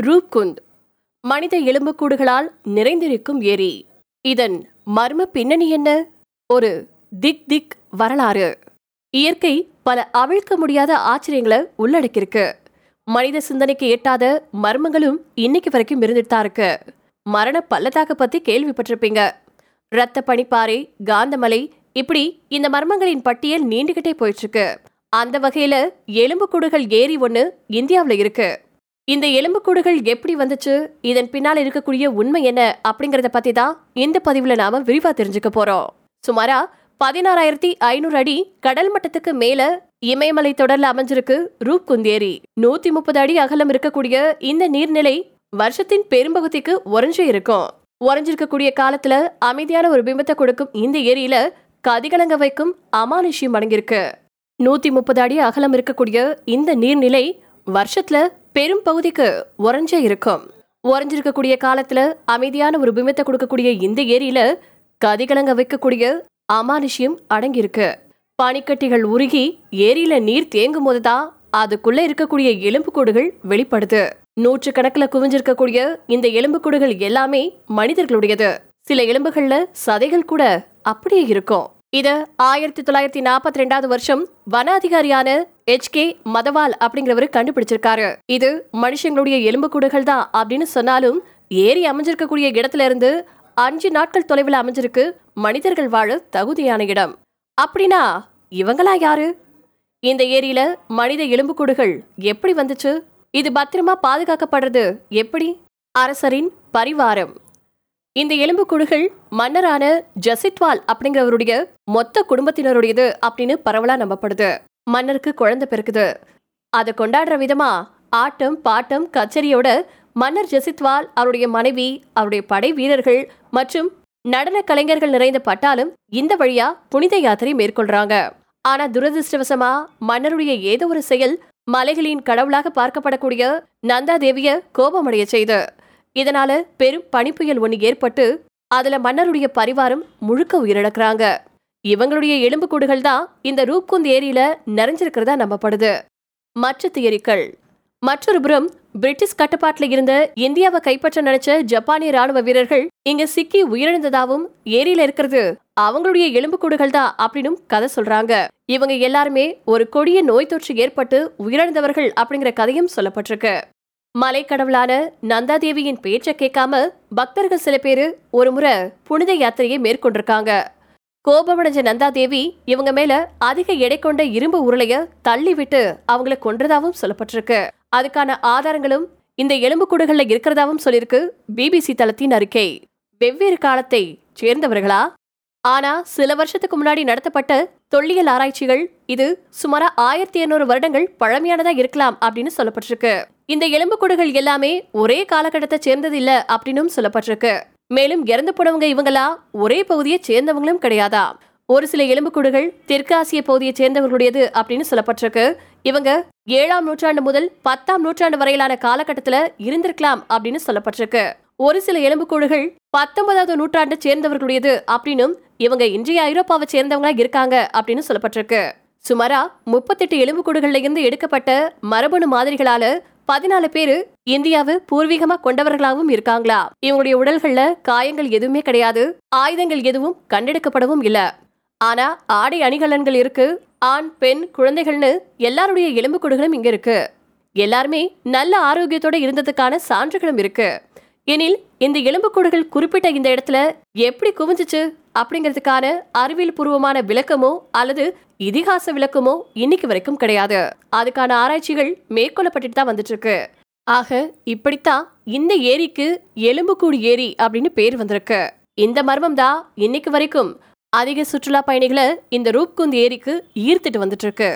ரூப்குந்த் மனித எலும்புக்கூடுகளால் நிறைந்திருக்கும் ஏரி. இதன் மர்ம பின்னணி என்ன? ஒரு திக் திக் வரலாறு. இயற்கை பல அவிழ்க்க முடியாத ஆச்சரியங்களை உள்ளடக்கியிருக்கு. மனித சிந்தனைக்கு எட்டாத மர்மங்களும் இன்னைக்கு வரைக்கும் இருந்துட்டு தான் இருக்கு. மரண பள்ளத்தாக்க பத்தி கேள்விப்பட்டிருப்பீங்க. ரத்த பனிப்பாறை காந்தமலை இப்படி இந்த மர்மங்களின் பட்டியல் நீண்டுகிட்டே போயிட்டு இருக்கு அந்த வகையில எலும்புக்கூடுகள் ஏரி ஒன்று இந்தியாவில் இருக்கு. இந்த எலும்புக்கூடுகள் எப்படி வந்துச்சு? இதன் பின்னால் இருக்கக்கூடிய உண்மை என்ன? அப்படிங்கறத பத்தி தான் இந்த பதிவுல நாம விரிவா தெரிஞ்சுக்க போறோம். சுமாரா பதினாறாயிரத்தி ஐநூறு அடி கடல் மட்டத்துக்கு மேல இமயமலை தொடர்ல அமைஞ்சிருக்கு ரூப் குந்தேரி. நூத்தி முப்பது அடி அகலம் இருக்கக்கூடிய இந்த நீர்நிலை வருஷத்தின் பெரும்பகுதிக்கு உறைஞ்சு இருக்கும். உறைஞ்சிருக்கக்கூடிய காலத்துல அமைதியான ஒரு பிம்பத்தை கொடுக்கும் இந்த ஏரியில கதிகலங்க வைக்கும் அமானுஷ்யம் அடங்கியிருக்கு. நூத்தி முப்பது அடி அகலம் இருக்கக்கூடிய இந்த நீர்நிலை வருஷத்துல பெரும் பகுதிக்கு உறைஞ்சே இருக்கும். உறைஞ்சிருக்கக்கூடிய காலத்துல அமைதியான ஒரு பிம்பத்தை கொடுக்கக்கூடிய இந்த ஏரியில கதிகலங்க வைக்கக்கூடிய அமானுஷ்யம் அடங்கியிருக்கு. பனிக்கட்டிகள் உருகி ஏரியில நீர் தேங்கும் போதுதான் அதுக்குள்ள இருக்கக்கூடிய எலும்புக்கூடுகள் வெளிப்படுது. நூற்று கணக்குல குவிஞ்சிருக்கக்கூடிய இந்த எலும்புக்கூடுகள் எல்லாமே மனிதர்களுடையது. சில எலும்புகள்ல சதைகள் கூட அப்படியே இருக்கும். இது ஆயிரத்தி தொள்ளாயிரத்தி நாற்பத்தி ரெண்டாவது வருஷம் வன அதிகாரியான எச் கே மதவால் அப்படிங்கிறவரு கண்டுபிடிச்சிருக்காரு. இது மனுஷங்களுடைய எலும்புக்கூடுகள் தான் அப்படின்னு சொன்னாலும் ஏரி அமைஞ்சிருக்கக்கூடிய இடத்துல இருந்து அஞ்சு நாட்கள் தொலைவில் அமைஞ்சிருக்கு மனிதர்கள் வாழ தகுதியான இடம். அப்படின்னா இவங்களா யாரு? இந்த ஏரியில மனித எலும்புக்கூடுகள் எப்படி வந்துச்சு? இது பத்திரமா பாதுகாக்கப்படுறது எப்படி? அரசரின் பரிவாரம். இந்த எலும்புக்கூடுகள் மன்னரான ஜசித்வால் அப்படிங்கிறவருடைய மொத்த குடும்பத்தினருடையது அப்படின்னு பரவலா நம்பப்படுது. மன்னருக்கு குழந்தை பிறக்குது. அதை கொண்டாடுற விதமா ஆட்டம் பாட்டம் கச்சேரியோட மன்னர் ஜசித்வால் அவருடைய மனைவி அவருடைய படை வீரர்கள் மற்றும் நடன கலைஞர்கள் நிறைந்த பட்டாலும் இந்த வழியா புனித யாத்திரை மேற்கொள்றாங்க. ஆனா துரதிருஷ்டவசமா மன்னருடைய ஏதோ ஒரு செயல் மலைகளின் கடவுளாக பார்க்கப்படக்கூடிய நந்தா தேவிய கோபமடைய செய்து. இதனால பெரும் பனிப்புயல் ஒன்று ஏற்பட்டு அதுல மன்னருடைய பரிவாரம் முழுக்க உயிரிழக்கிறாங்க. இவங்களுடைய எலும்புக்கூடுகள் தான் இந்த ரூப்குந்த் ஏரியில நிறைஞ்சிருக்கிறதா நம்பப்படுது. மற்ற தியரிக்கள். மற்றொரு புறம் பிரிட்டிஷ் கட்டுப்பாட்டில் இருந்த இந்தியாவை கைப்பற்ற நினைச்ச ஜப்பானிய ராணுவ வீரர்கள் இங்க சிக்கி உயிரிழந்ததாவும் ஏரியில இருக்கிறது அவங்களுடைய எலும்புக்கூடுகள் தான் அப்படின்னும் கதை சொல்றாங்க. இவங்க எல்லாருமே ஒரு கொடிய நோய் தொற்று ஏற்பட்டு உயிரிழந்தவர்கள் அப்படிங்கிற கதையும் சொல்லப்பட்டிருக்கு. மலைக்கடவுளான நந்தாதேவியின் பேச்சை கேட்காம பக்தர்கள் சில பேரு ஒரு முறை புனித யாத்திரையை மேற்கொண்டிருக்காங்க. கோபமடைஞ்ச நந்தாதேவி இவங்க மேல அதிக எடை கொண்ட இரும்பு உருளைய தள்ளி விட்டு அவங்கள கொன்றதாவும் சொல்லப்பட்டிருக்கு. அதுக்கான ஆதாரங்களும் இந்த எலும்புக்கூடுகள்ல இருக்கிறதாவும் சொல்லியிருக்கு பிபிசி தளத்தின் அறிக்கை. வெவ்வேறு காலத்தை சேர்ந்தவர்களா? ஆனா சில வருஷத்துக்கு முன்னாடி நடத்தப்பட்ட தொல்லியல் ஆராய்ச்சிகள் இது சுமாரா ஆயிரத்தி இருநூறு வருடங்கள் பழமையானதா இருக்கலாம் அப்படின்னு சொல்லப்பட்டிருக்கு. இந்த எலும்புக்கூடுகள் எல்லாமே ஒரே காலகட்டத்தை சேர்ந்தது இல்ல அப்படின்னும் சொல்லப்பட்டிருக்கு. மேலும் இறந்து போனவங்க இவங்களா ஒரே பகுதியை சேர்ந்தவங்களும் கிடையாதா? ஒரு சில எலும்புக்கூடுகள் தெற்கு ஆசிய பகுதியை சேர்ந்தவர்களுடையது அப்படின்னு சொல்லப்பட்டிருக்கு. இவங்க ஏழாம் நூற்றாண்டு முதல் பத்தாம் நூற்றாண்டு வரையிலான காலகட்டத்துல இருந்திருக்கலாம் அப்படின்னு சொல்லப்பட்டிருக்கு. ஒரு சில எலும்புக்கூடுகள் பத்தொன்பதாவது நூற்றாண்டு சேர்ந்தவர்களுடையது அப்படின்னும் இவங்க இன்றைய ஐரோப்பாவை சேர்ந்தவங்களா இருக்காங்க அப்படின்னு சொல்லப்பட்டிருக்கு. சுமாரா முப்பத்தெட்டு எலும்புக்கூடுகள்ல இருந்து எடுக்கப்பட்ட மரபணு மாதிரிகளால பதினாலு பேரு இந்தியாவை பூர்வீகமா கொண்டவர்களாகவும் இருக்காங்களா? இவங்களுடைய உடல்கள்ல காயங்கள் எதுவுமே கிடையாது. ஆயுதங்கள் எதுவும் கண்டெடுக்கப்படவும் இல்ல. ஆனா ஆடை அணிகலன்கள் இருக்கு. ஆண் பெண் குழந்தைகள்னு எல்லாருடைய எலும்புக்கூடுகளும் இங்க இருக்கு. எல்லாருமே நல்ல ஆரோக்கியத்தோட இருந்ததுக்கான சான்றுகளும் இருக்கு. எனில் இந்த எலும்புக்கூடுகள் குறிப்பிட்ட இந்த இடத்துல எப்படி குவிஞ்சிச்சு? அப்படிங்கிறதுக்கான அறிவியல் பூர்வமான விளக்கமோ அல்லது இதிகாச விளக்கமோ இன்னைக்கு வரைக்கும் கிடையாது. அதுக்கான ஆராய்ச்சிகள் மேற்கொள்ளப்பட்டுட்டு தான் வந்துட்டு இருக்கு ஆக இப்படித்தான் இந்த ஏரிக்கு எலும்புக்கூடு ஏரி அப்படின்னு பேர் வந்திருக்கு. இந்த மர்மம் தான் இன்னைக்கு வரைக்கும் அதிக சுற்றுலா பயணிகளை இந்த ரூப்குந்த் ஏரிக்கு ஈர்த்துட்டு வந்துட்டு இருக்கு